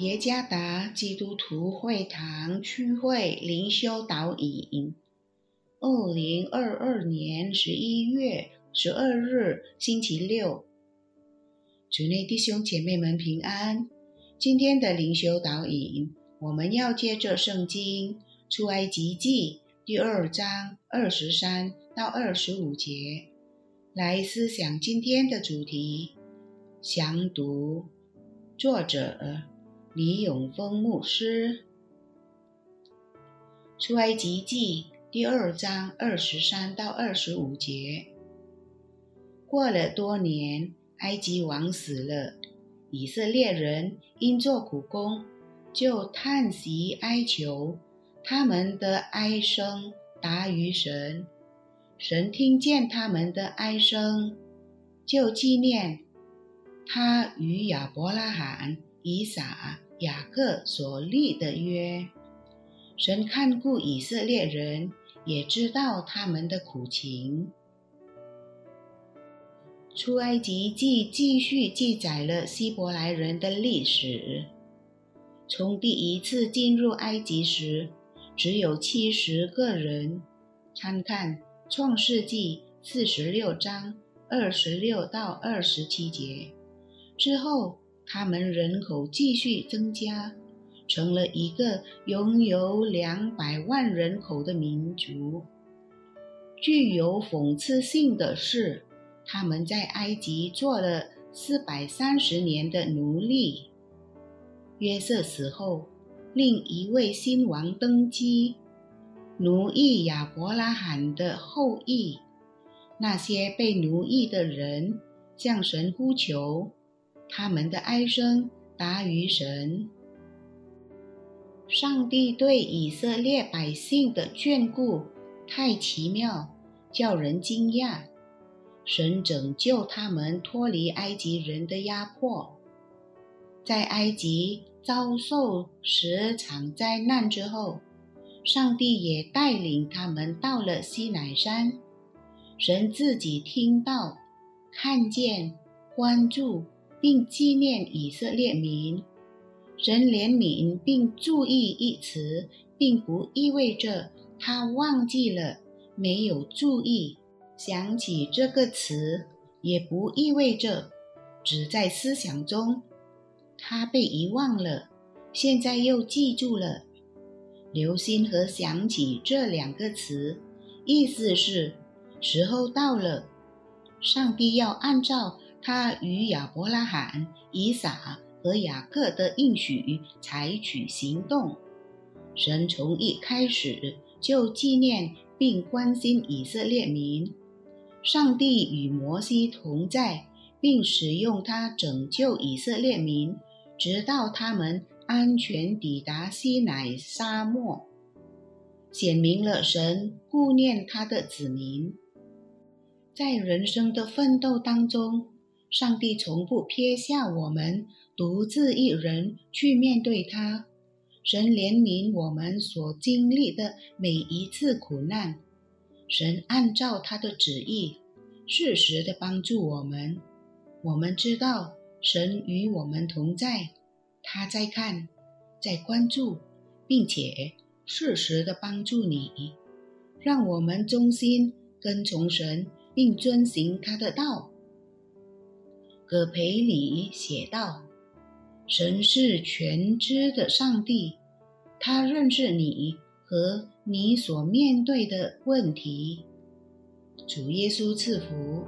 耶加达基督徒会堂区会灵修导引，二零二二年十一月十二日星期六，主内弟兄姐妹们平安。今天的灵修导引，我们要借着圣经出埃及记第二章二十三到二十五节来思想今天的主题。详读，作者李永峰牧师。出埃及记第二章二十三到二十五节。过了多年，埃及王死了，以色列人因做苦工，就叹息哀求，他们的哀声达于神，神听见他们的哀声，就纪念。他与亚伯拉罕、以撒、雅各所立的约，神看顾以色列人，也知道他们的苦情。出埃及记继续记载了希伯来人的历史。从第一次进入埃及时，只有七十个人。参看创世纪四十六章二十六到二十七节。之后，他们人口继续增加，成了一个拥有两百万人口的民族。具有讽刺性的是，他们在埃及做了四百三十年的奴隶。约瑟死后，另一位新王登基，奴役亚伯拉罕的后裔。那些被奴役的人向神呼求。他们的哀声达于神。上帝对以色列百姓的眷顾太奇妙，叫人惊讶。神拯救他们脱离埃及人的压迫，在埃及遭受十场灾难之后，上帝也带领他们到了西乃山。神自己听到、看见、关注。并纪念以色列民，人怜悯并注意一词，并不意味着他忘记了，没有注意想起这个词，也不意味着只在思想中，他被遗忘了，现在又记住了。留心和想起这两个词，意思是时候到了，上帝要按照。他与亚伯拉罕、以撒和雅各的应许采取行动。神从一开始就纪念并关心以色列民。上帝与摩西同在，并使用他拯救以色列民，直到他们安全抵达西乃沙漠，显明了神顾念他的子民。在人生的奋斗当中。上帝从不撇下我们独自一人去面对他。神怜悯我们所经历的每一次苦难，神按照他的旨意，适时的帮助我们。我们知道神与我们同在，他在看，在关注，并且适时的帮助你。让我们忠心跟从神，并遵行他的道。葛培里写道：“神是全知的上帝，他认识你和你所面对的问题。”主耶稣赐福。